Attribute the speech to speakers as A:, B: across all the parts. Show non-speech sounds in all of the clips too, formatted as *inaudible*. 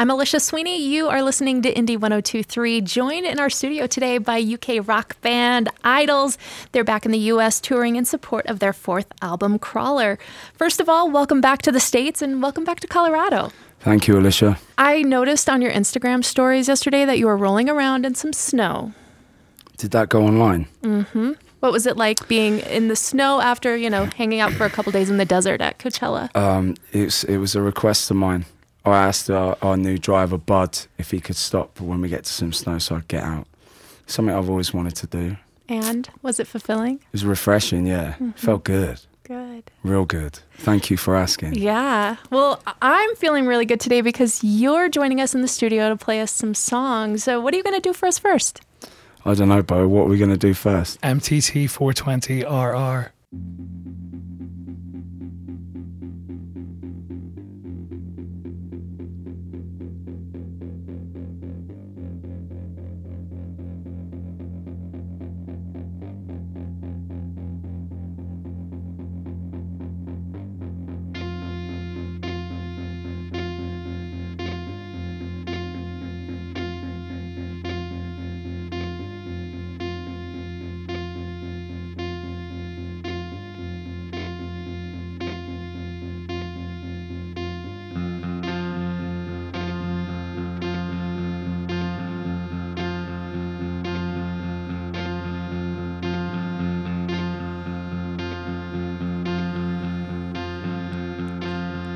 A: I'm Alicia Sweeney. You are listening to Indie 1023, joined in our studio today by UK rock band Idles. They're back in the US touring in support of their fourth album, Crawler. First of all, welcome back to the States and welcome back to Colorado.
B: Thank you, Alicia.
A: I noticed on your Instagram stories yesterday that you were rolling around in some snow.
B: Did that go online?
A: Mm-hmm. What was it like being in the snow after, you know, hanging out for a couple days in the desert at Coachella?
B: Um, it's, it was a request of mine. I asked our, our, new driver, Bud, if he could stop when we get to some snow so I'd get out. Something I've always wanted to do.
A: And was it fulfilling?
B: It was refreshing, yeah. Mm-hmm. Felt good.
A: Good.
B: Real good. Thank you for asking.
A: Yeah. Well, I'm feeling really good today because you're joining us in the studio to play us some songs. So, what are you going to do for us first?
B: I don't know, Bo. What are we going to do first?
C: MTT 420 RR.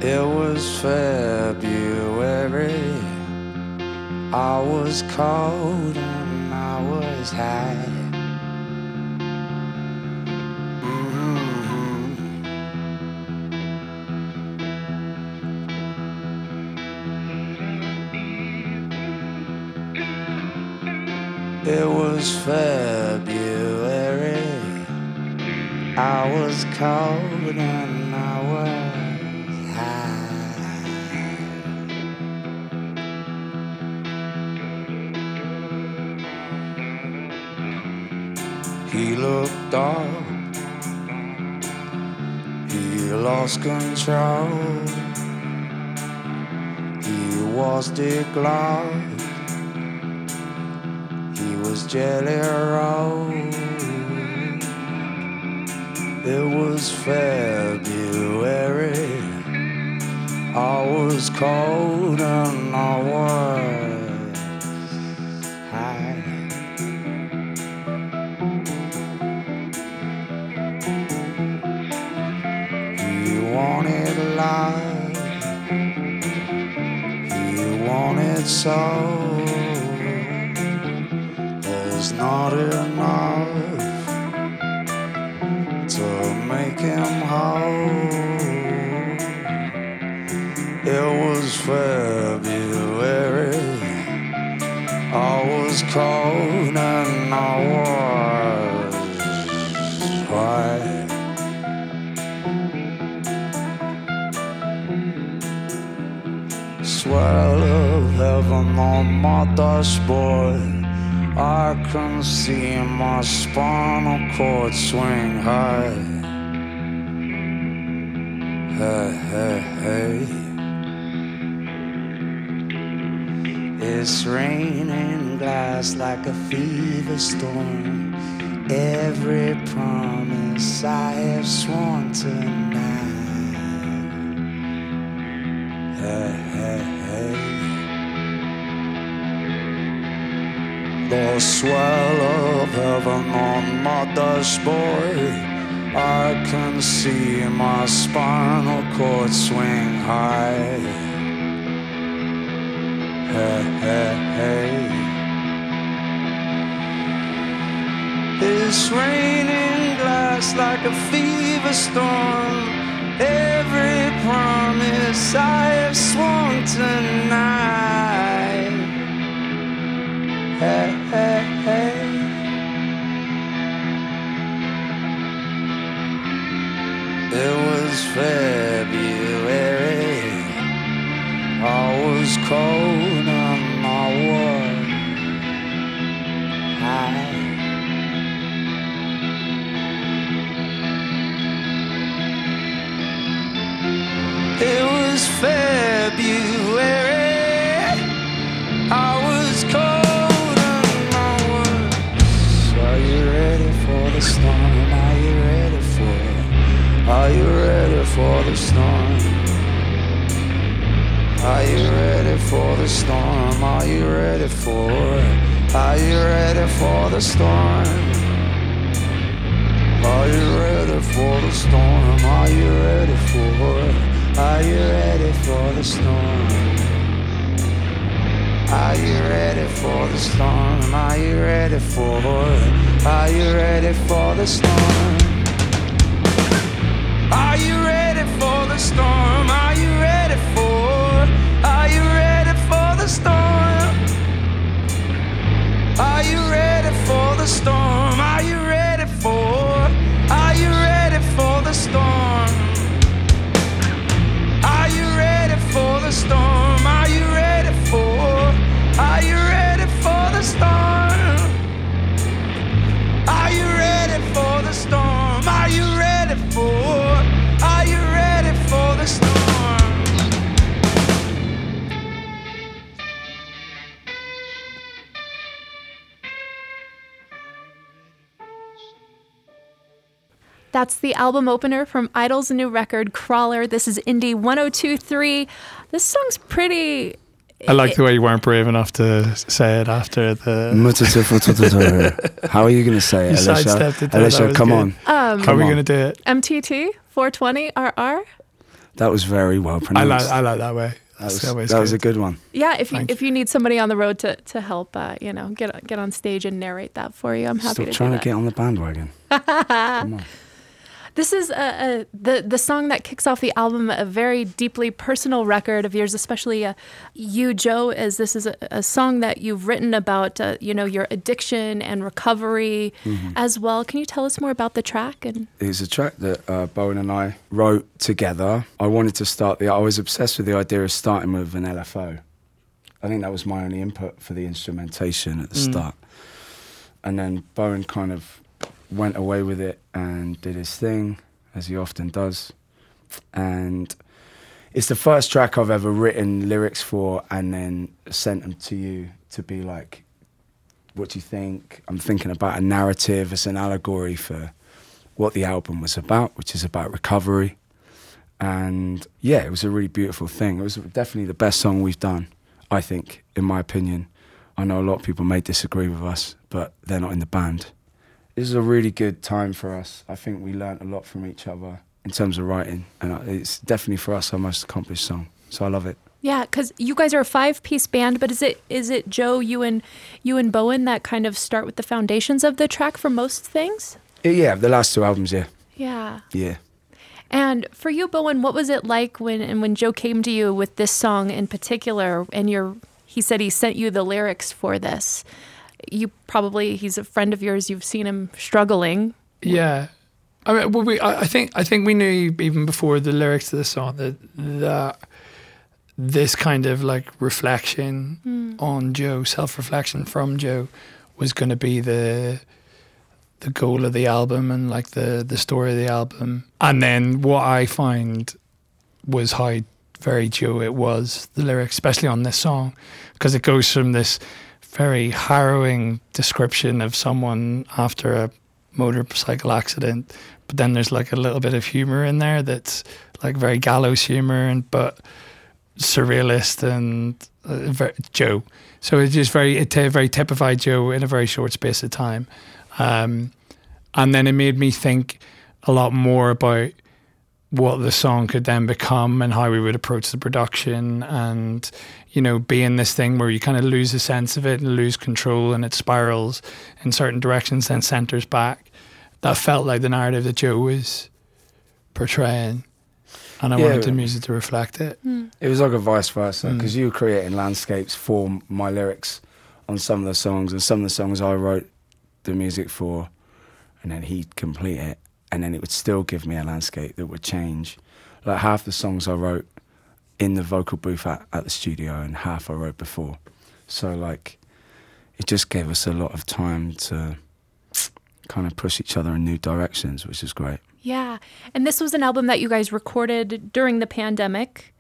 D: It was February. I was cold and I was high. Mm-hmm. It was February. I was cold and He looked up, he lost control. He was declared, he was jelly roll. It was February, I was cold and I was. So there's not enough to make him whole. It was February, I was cold on my dashboard. I can see my spinal cord swing high. Hey, hey, hey. It's raining glass like a fever storm. Every promise I have sworn tonight. The swell of heaven on my dashboard. I can see my spinal cord swing high. Hey, hey, hey. It's raining glass like a fever storm. Every promise I have sworn tonight hey. It was February. I was cold on my was high. Are you ready for the storm? Are you ready for the storm? Are you ready for it? Are you ready for the storm? Are you ready for the storm? Are you ready for it? Are you ready for the storm? Are you ready for the storm? Are you ready for it? Are you ready for the storm? The storm? Are you ready for? Are you ready for the storm? Are you ready for the storm? Are you ready for? Are you ready for the storm? Are you ready for the storm?
A: That's the album opener from Idles' new record, Crawler. This is Indie 1023. This song's pretty.
C: I like the way you weren't brave enough to say it after the.
B: How are you going to say it, Alicia?
C: sidestepped it
B: Alicia, come
C: good.
B: on.
A: Um,
C: How are we going to do it?
A: MTT 420 RR.
B: That was very well
C: I
B: pronounced.
C: like, I like that way.
B: that
C: That's
B: was,
C: always
B: that was a
C: good.
B: good one.
A: Yeah, if you
C: Thank
A: if you need somebody on the road to to help, uh, you know, get get on stage and narrate that for you, I'm happy
B: Stop
A: to
B: trying to get on the bandwagon. *laughs* come on.
A: This is a, a, the the song that kicks off the album, a very deeply personal record of yours, especially uh, you, Joe, as this is a, a song that you've written about, uh, you know, your addiction and recovery
B: Mm-hmm.
A: as well. Can you tell us more about the track? And
B: It was a track that uh, Bowen and I wrote together. I wanted to start the. I was obsessed with the idea of starting with an LFO. I think that was my only input for the instrumentation at the start. And then Bowen kind of went away with it and did his thing, as he often does. And it's the first track I've ever written lyrics for and then sent them to you to be like, what do you think? I'm thinking about a narrative as an allegory for what the album was about, which is about recovery. And yeah, it was a really beautiful thing. It was definitely the best song we've done, I think, in my opinion. I know a lot of people may disagree with us, but they're not in the band. This is a really good time for us. I think we learnt a lot from each other in terms of writing, and it's definitely for us our most accomplished song. So I love it.
A: yeah, because you guys are a five piece band, but is it is it Joe, you and you and Bowen that kind of start with the foundations of the track for most things?
B: Yeah, the last two albums, yeah,
A: Yeah.
B: yeah.
A: And for you, Bowen, what was it like when and when Joe came to you with this song in particular? And your he said he sent you the lyrics for this. You probably he's a friend of yours. You've seen him struggling.
C: Yeah, I mean, well, we, I, think, I think we knew even before the lyrics to the song that that this kind of like reflection hmm. on Joe, self-reflection from Joe, was going to be the the goal of the album and like the the story of the album. And then what I find was how very Joe it was the lyrics, especially on this song, because it goes from this very harrowing description of someone after a motorcycle accident, but then there's like a little bit of humor in there that's like very gallows humor and but surrealist and uh, very, Joe. So it's just very it t- very typified Joe in a very short space of time, um, and then it made me think a lot more about what the song could then become and how we would approach the production and you know being this thing where you kind of lose a sense of it and lose control and it spirals in certain directions then centers back that felt like the narrative that joe was portraying and i
B: Yeah.
C: wanted the music to reflect it
B: It was like a vice versa
C: Mm.
B: because you were creating landscapes for my lyrics on some of the songs, and some of the songs I wrote the music for, and then he'd complete it, and then it would still give me a landscape that would change. Like half the songs I wrote in the vocal booth at, at the studio, and half I wrote before. So like, it just gave us a lot of time to kind of push each other in new directions, which is great.
A: Yeah, and this was an album that you guys recorded during the pandemic.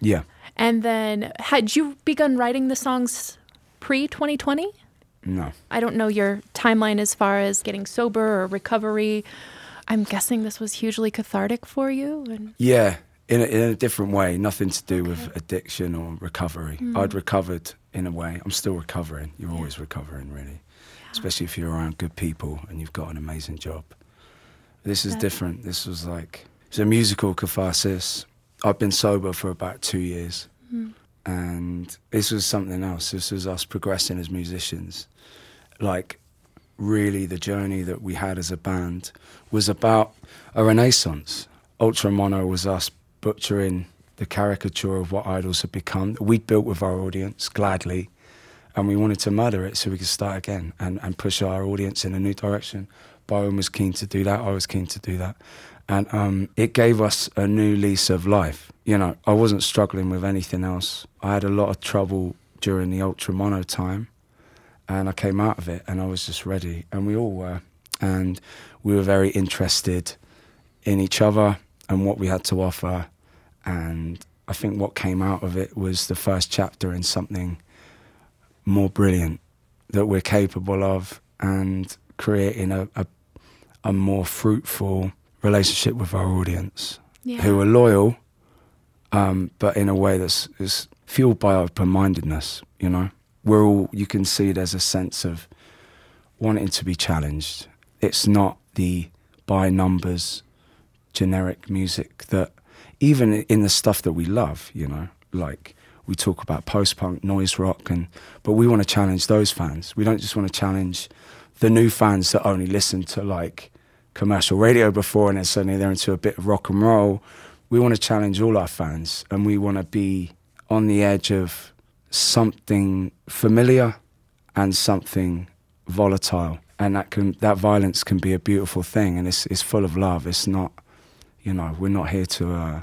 B: Yeah.
A: And then had you begun writing the songs pre 2020?
B: No.
A: I don't know your timeline as far as getting sober or recovery. I'm guessing this was hugely cathartic for you. And
B: Yeah, in a, in a different way, nothing to do with addiction or recovery.
A: Mm.
B: I'd recovered in a way. I'm still recovering. You're always recovering, really, especially if you're around good people and you've got an amazing job. This is different. This was like it's a musical catharsis. I've been sober for about two years,
A: Mm.
B: and this was something else. This was us progressing as musicians. Like, really, the journey that we had as a band was about a renaissance. Ultra Mono was us butchering the caricature of what Idles had become we'd built with our audience gladly, and we wanted to murder it so we could start again and, and push our audience in a new direction. Bowen was keen to do that. I was keen to do that. And um, it gave us a new lease of life. You know, I wasn't struggling with anything else. I had a lot of trouble during the Ultra Mono time, and I came out of it and I was just ready. And we all were. And we were very interested in each other and what we had to offer. And I think what came out of it was the first chapter in something more brilliant that we're capable of and creating a, a, a more fruitful relationship with our audience
A: Yeah.
B: who are loyal, um, but in a way that's is fueled by open mindedness. You know, we're all you can see there's a sense of wanting to be challenged. It's not the by numbers generic music that even in the stuff that we love, you know, like we talk about post punk, noise rock, and but we want to challenge those fans. We don't just want to challenge the new fans that only listen to like commercial radio before and then suddenly they're into a bit of rock and roll. We want to challenge all our fans and we want to be on the edge of something familiar and something volatile. And that can that violence can be a beautiful thing and it's it's full of love. It's not you know, we're not here to uh,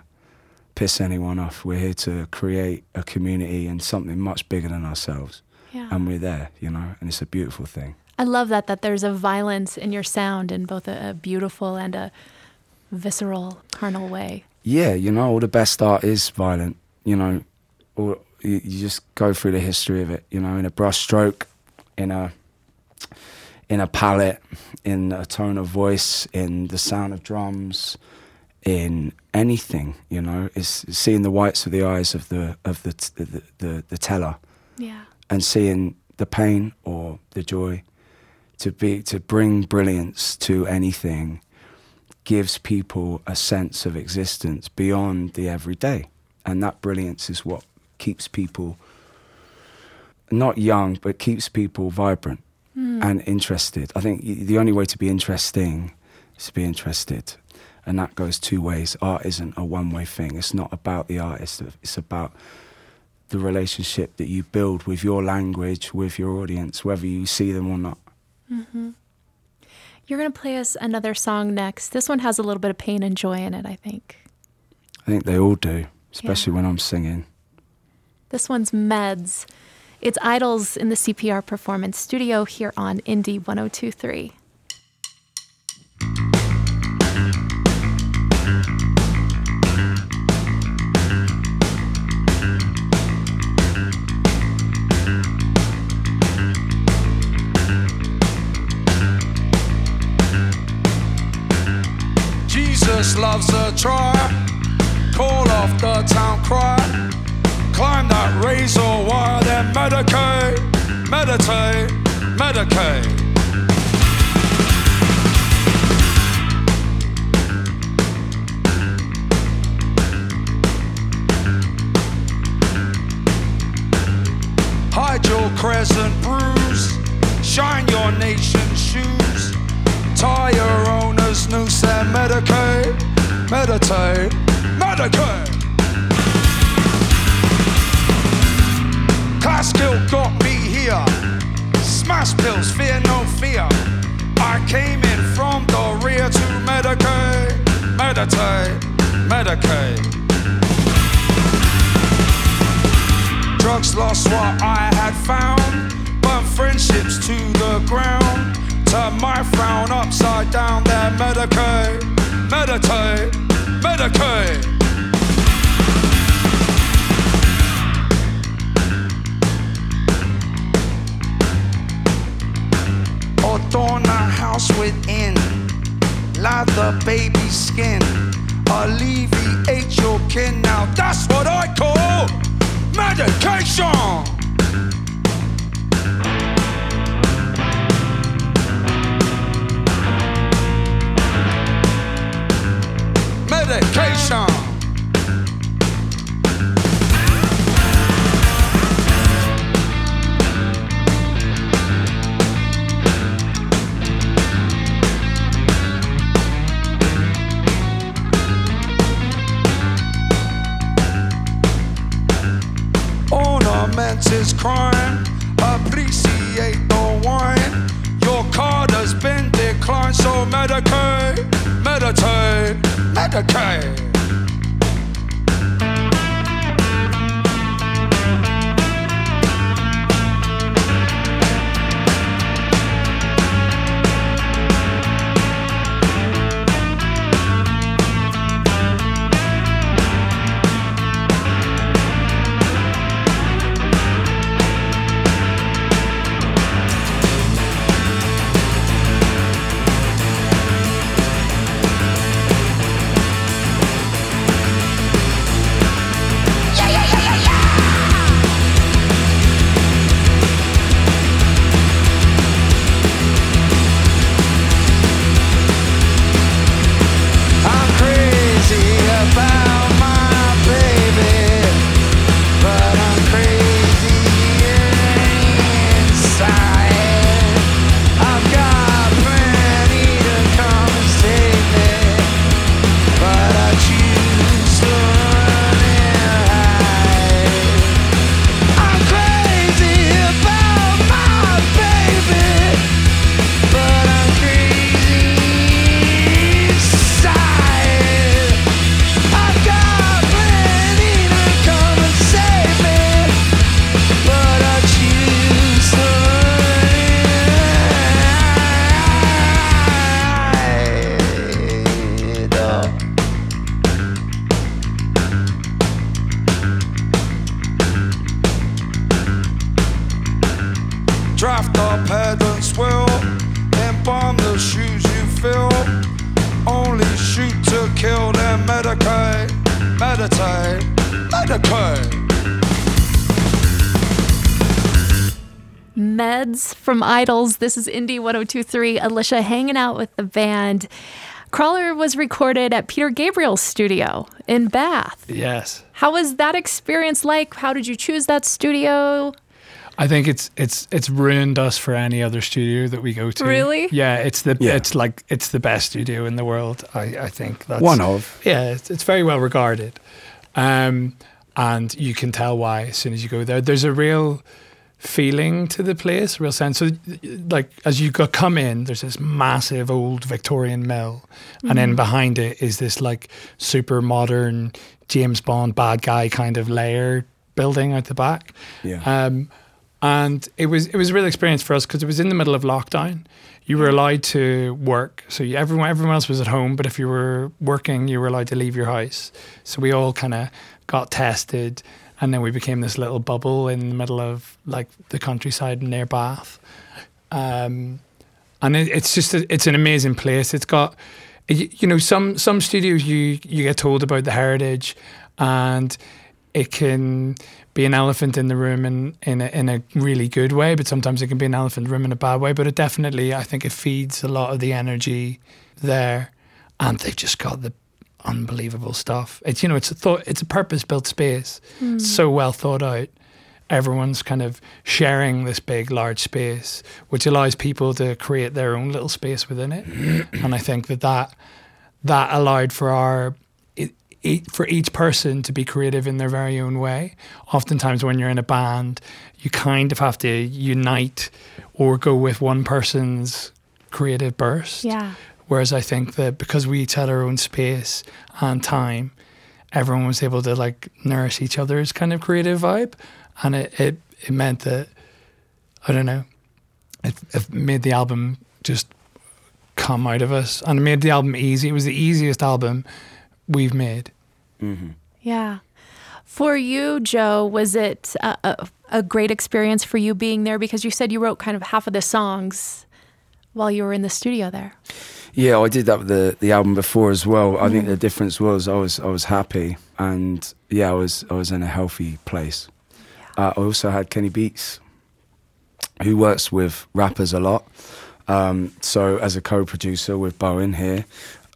B: piss anyone off. We're here to create a community and something much bigger than ourselves.
A: Yeah.
B: And we're there, you know, and it's a beautiful thing.
A: I love that that there's a violence in your sound in both a, a beautiful and a visceral, carnal way.
B: Yeah, you know, all the best art is violent. You know, or you, you just go through the history of it. You know, in a brushstroke, in a in a palette, in a tone of voice, in the sound of drums, in anything. You know, is seeing the whites of the eyes of the of the t- the, the, the teller
A: Yeah.
B: and seeing the pain or the joy to be to bring brilliance to anything gives people a sense of existence beyond the everyday and that brilliance is what keeps people not young but keeps people vibrant hmm. and interested i think the only way to be interesting is to be interested and that goes two ways art isn't a one way thing it's not about the artist it's about the relationship that you build with your language, with your audience, whether you see them or not. Mm-hmm.
A: You're going to play us another song next. This one has a little bit of pain and joy in it, I think.
B: I think they all do, especially when I'm singing.
A: This one's Meds. It's Idles in the CPR Performance Studio here on Indie 1023.
D: Jesus loves a try. Call off the town cry. Climb that razor wire, then medicate, meditate, medicate. Hide your crescent bruise, shine your nation's shoes. Tie your owner's noose and medicate, meditate, medicate. Guilt got me here. Smash pills, fear no fear. I came in from the rear to medicate, meditate, medicate. Drugs lost what I had found. Burnt friendships to the ground. Turn my frown upside down. Then medicate, meditate, medicate. Adorn the house within. Lie the baby's skin. Alleviate your kin.
B: Now that's what I call medication. Medication. Crime. Appreciate the wine. Your card has been declined, so Medicaid, meditate, Medicaid. Shoot to kill, then medicate, meditate, medicate.
A: Meds from Idles. This is Indie 1023. Alicia hanging out with the band. Crawler was recorded at Peter Gabriel's studio in Bath.
C: Yes.
A: How was that experience like? How did you choose that studio?
C: I think it's it's it's ruined us for any other studio that we go to.
A: Really?
C: Yeah, it's the
E: Yeah.
C: it's like it's the best studio in the world. I I think that's
E: One of.
C: Yeah, it's, it's very well regarded, um, and you can tell why as soon as you go there. There's a real feeling to the place, a real sense. So, like as you go come in, there's this massive old Victorian mill, and then behind it is this like super modern James Bond bad guy kind of layer building at the back.
E: Yeah.
C: Um, and it was it was a real experience for us because it was in the middle of lockdown. You were allowed to work, so you, everyone everyone else was at home. But if you were working, you were allowed to leave your house. So we all kind of got tested, and then we became this little bubble in the middle of like the countryside near Bath. Um, and it, it's just a, it's an amazing place. It's got you, you know some some studios you you get told about the heritage, and it can be an elephant in the room in in a, in a really good way, but sometimes it can be an elephant in the room in a bad way. But it definitely, I think, it feeds a lot of the energy there, and they've just got the unbelievable stuff. It's you know it's a thought it's a purpose built space, hmm. so well thought out. Everyone's kind of sharing this big, large space, which allows people to create their own little space within it. *clears throat* and I think that that that allowed for our for each person to be creative in their very own way. Oftentimes, when you're in a band, you kind of have to unite or go with one person's creative burst.
A: Yeah.
C: Whereas I think that because we each had our own space and time, everyone was able to like nourish each other's kind of creative vibe, and it it, it meant that I don't know, it, it made the album just come out of us, and it made the album easy. It was the easiest album we've made.
A: Yeah. For you, Joe, was it a, a, a great experience for you being there? Because you said you wrote kind of half of the songs while you were in the studio there.
E: Yeah, I did that with the, the album before as well. I think the difference was I was I was happy and yeah, I was I was in a healthy place.
B: Uh, I also had Kenny Beats, who works with rappers a lot. Um, so as a co-producer with Bowen here,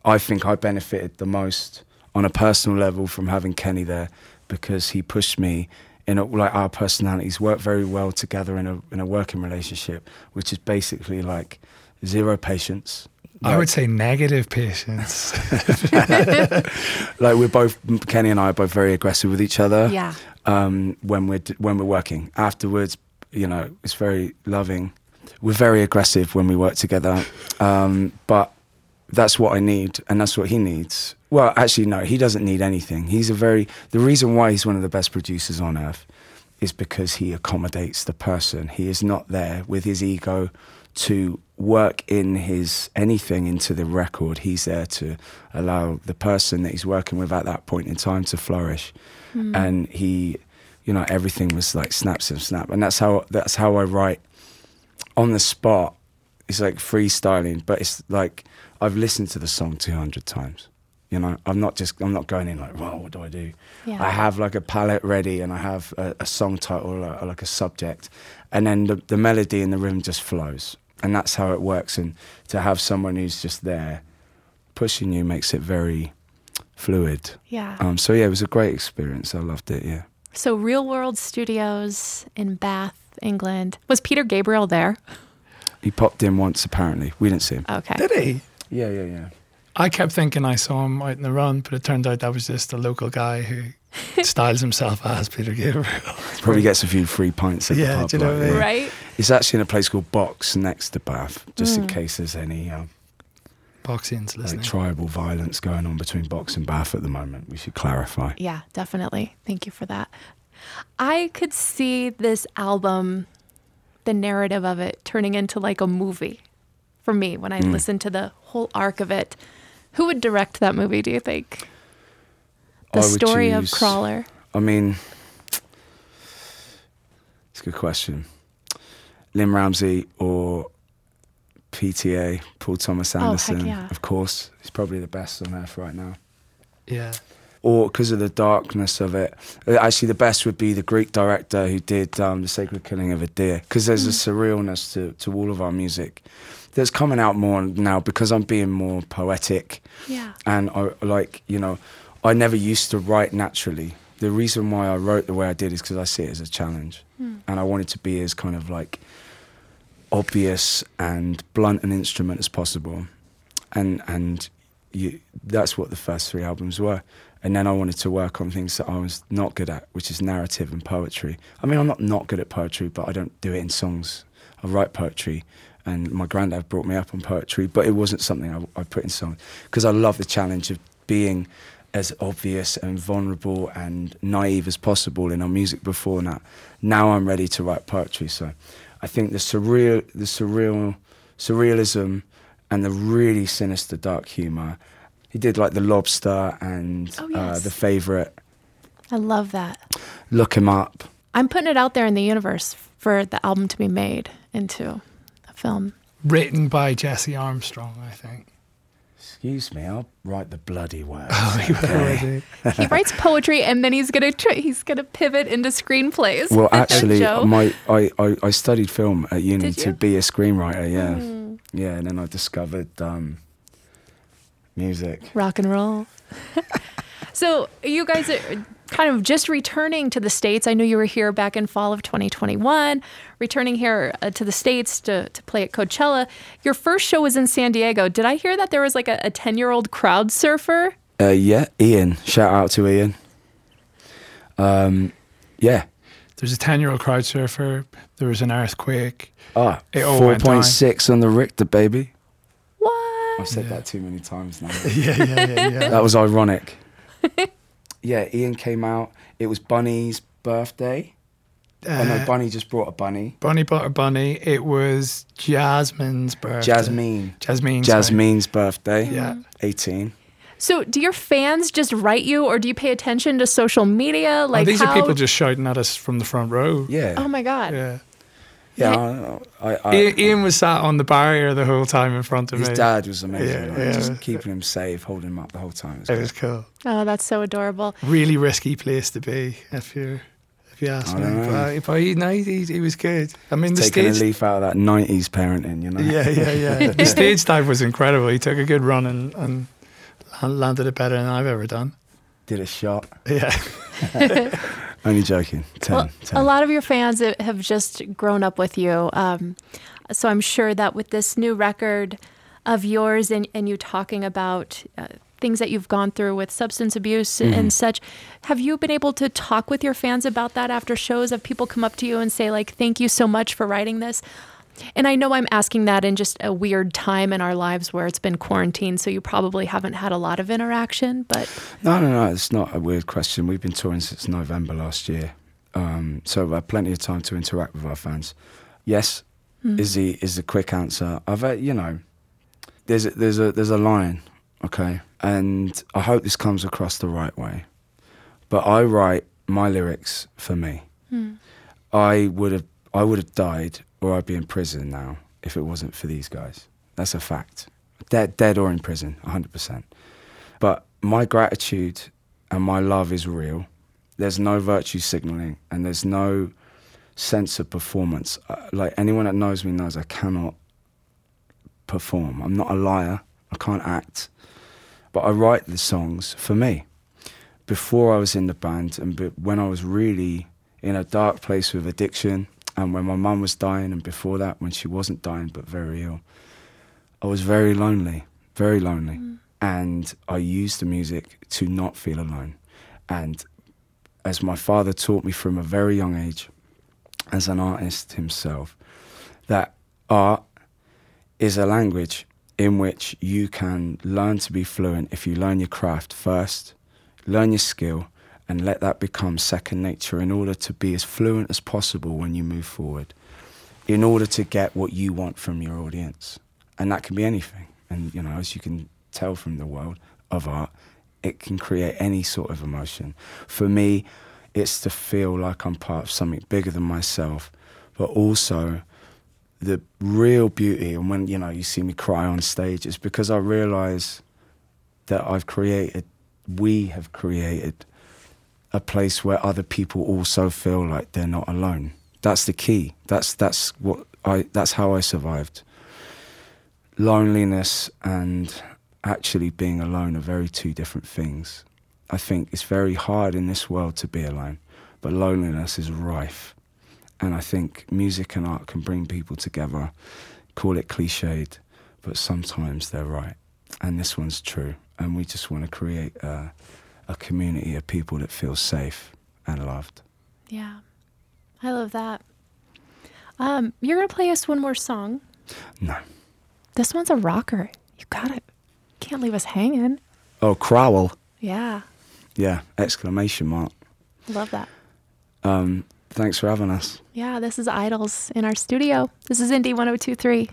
B: I think I benefited the most on a personal level from having Kenny there because he pushed me in a, like our personalities work very well together in a in a working relationship, which is basically like zero patience.
C: I would say negative patience. *laughs*
B: like we're both Kenny and I are both very aggressive with each other.
A: Yeah.
B: Um, when we're when we're working afterwards, you know, it's very loving. We're very aggressive when we work together, um, but that's what I need, and that's what he needs. Well, actually, no, he doesn't need anything. He's a very the reason why he's one of the best producers on earth is because he accommodates the person. He is not there with his ego to work in his anything into the record. He's there to allow the person that he's working with at that point in time to flourish. Hmm. And he, you know, everything was like snaps and snap. And that's how that's how I write on the spot. It's like freestyling, but it's like I've listened to the song 200 times. You know, I'm not just I'm not going in like, well, what do I do?
A: Yeah.
B: I have like a palette ready and I have a, a song title or, like a subject, and then the, the melody and the rhythm just flows, and that's how it works. And to have someone who's just there pushing you makes it very fluid.
A: Yeah.
B: Um, so yeah, it was a great experience. I loved it. Yeah.
A: So, Real World Studios in Bath, England. Was Peter Gabriel there?
B: He popped in once apparently. We didn't see him.
A: Okay.
C: Did he?
B: Yeah, yeah, yeah.
C: I kept thinking I saw him out in the run, but it turned out that was just a local guy who *laughs* styles himself as Peter Gabriel.
B: Probably gets a few free pints at
C: Yeah,
B: the pub.
C: do you know
B: like,
C: what I mean?
B: yeah.
A: Right?
B: It's actually in a place called Box next to Bath, just
A: Mm.
B: in case there's any um,
C: Boxing's
B: like tribal violence going on between Box and Bath at the moment. We should clarify.
A: Yeah, definitely. Thank you for that. I could see this album, the narrative of it, turning into like a movie for me when I
B: Mm.
A: listened to the whole arc of it. Who would direct that movie, do you think? The
B: I would
A: story of Crawler.
B: I mean, it's a good question. Lynne Ramsay or PTA, Paul Thomas
A: Oh,
B: Anderson,
A: yeah.
B: of course. He's probably the best on earth right now.
C: Yeah.
B: or because of the darkness of it. Uh, Actually, the best would be the Greek director who did um, the Sacred Killing of a Deer, because there's a surrealness to, to all of our music that's coming out more now because I'm being more poetic
A: Yeah.
B: and I like you know I never used to write naturally. The reason why I wrote the way I did is because I see it as a challenge, hmm. and I wanted to be as kind of like obvious and blunt an instrument as possible, and and you, that's what the first three albums were. And then I wanted to work on things that I was not good at, which is narrative and poetry. I mean, I'm not not good at poetry, but I don't do it in songs. I write poetry, and my granddad brought me up on poetry, but it wasn't something I, I put in songs because I love the challenge of being as obvious and vulnerable and naive as possible in our music before that. Now I'm ready to write poetry, so I think the surreal, the surreal, surrealism, and the really sinister dark humor. He did like the Lobster and
A: Oh,
B: uh, the Favorite.
A: I love that.
B: Look him up.
A: I'm putting it out there in the universe for the album to be made into a film.
C: Written by Jesse Armstrong, I think.
B: Excuse me, I'll write the bloody words. *laughs* Oh, you okay. *laughs*
A: He writes poetry and then he's gonna try, he's gonna pivot into screenplays.
B: Well, actually,
A: Joe.
B: my I, I, I studied film at uni to be a screenwriter. Yeah,
A: Mm.
B: yeah, and then I discovered um, music.
A: rock and roll. *laughs* so you guys are kind of just returning to the states. I know you were here back in fall of 2021, returning here uh, to the states to, to play at Coachella. Your first show was in San Diego. Did I hear that there was like a 10 year old crowd surfer?
B: Uh, yeah, Ian. Shout out to Ian. Um, yeah.
C: There's a 10 year old crowd surfer. There was an earthquake.
B: Ah,
C: It all
B: four
C: went down.
B: point six on the Richter, baby.
A: What?
B: I've said
C: Yeah.
B: that too many times now. *laughs*
C: yeah, yeah, yeah, yeah.
B: that was ironic. *laughs* yeah, Ian came out. It was Bunny's birthday. oh no,
C: Uh,
B: Bunny just brought a bunny.
C: Bunny Butter Bunny. It was Jasmine's birthday.
B: Jasmine.
C: Jasmine. sorry.
B: Jasmine's birthday.
C: Yeah.
B: 18.
A: So do your fans just write you or do you pay attention to social media?
C: Oh,
A: Like
C: these
A: how?
C: are people just shouting at us from the front row.
B: Yeah.
A: oh my God.
C: Yeah.
B: Yeah. I, I, I,
C: Ian, Ian was sat on the barrier the whole time in front of
B: his
C: me.
B: dad was amazing.
C: Yeah,
B: like,
C: yeah.
B: Just keeping him safe, holding him up the whole time. It was
C: It was cool.
A: Oh, that's so adorable.
C: Really risky place to be if you're If you ask
B: I
C: me,
B: don't know.
C: but, but he, no, he, he was good. I mean, the
B: Taking a
C: stage.
B: leaf out of that '90s parenting, you know.
C: Yeah, yeah, yeah. *laughs* the stage dive was incredible. He took a good run and, and landed it better than I've ever done.
B: Did a shot.
C: Yeah. *laughs* *laughs*
B: Only joking. Ten.
A: Well,
B: 10.
A: a lot of your fans have just grown up with you. Um, so I'm sure that with this new record of yours and, and you talking about uh, things that you've gone through with substance abuse and-
B: Mm-hmm.
A: and such, have you been able to talk with your fans about that after shows? Have people come up to you and say, like, thank you so much for writing this? And I know I'm asking that in just a weird time in our lives where it's been quarantine, so you probably haven't had a lot of interaction, but
B: No, no, no. It's not a weird question. We've been touring since November last year, um, so we've had plenty of time to interact with our fans. Yes, is the is the quick answer. I've had, you know, there's a, there's a there's a line, okay, and I hope this comes across the right way. But I write my lyrics for me. I would have I would have died or I'd be in prison now if it wasn't for these guys. That's a fact. Dead dead or in prison, hundred percent. But my gratitude and my love is real. There's no virtue signaling and there's no sense of performance. Uh, Like anyone that knows me knows I cannot perform. I'm not a liar. I can't act. But I write the songs for me. Before I was in the band and when I was really in a dark place with addiction and when my mum was dying and before that when she wasn't dying but very ill, I was very lonely, very lonely. Mm. And I used the music to not feel alone. And as my father taught me from a very young age, as an artist himself, that art is a language in which you can learn to be fluent if you learn your craft first, learn your skill, and let that become second nature in order to be as fluent as possible when you move forward, in order to get what you want from your audience. And that can be anything. And, you know, as you can tell from the world of art, it can create any sort of emotion. For me, it's to feel like I'm part of something bigger than myself, but also the real beauty. And when you know you see me cry on stage, it's because I realise that I've created, we have created a place where other people also feel like they're not alone. That's the key. That's that's what I. That's how I survived. Loneliness and actually being alone are very two different things. I think it's very hard in this world to be alone, but loneliness is rife. And I think music and art can bring people together. Call it cliched, but sometimes they're right. And this one's true. And we just want to create a, a community of people that feel safe and loved.
A: yeah, I love that. Um, you're going to play us one more song.
B: No.
A: This one's a rocker. You got it. Can't leave us hanging.
B: Oh, Crawl.
A: Yeah,
B: Yeah, exclamation mark.
A: love that.
B: Um, thanks for having us.
A: Yeah, this is Idles in our studio. This is Indie 1023.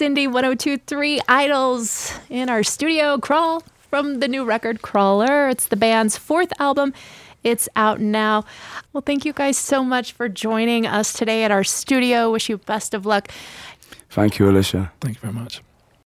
A: It's Indie 1023 Idles in our studio. Crawl from the new record Crawler. It's the band's fourth album. It's out now. Well, thank you guys so much for joining us today at our studio. Wish you best of luck.
B: Thank you, Alicia.
C: Thank you very much.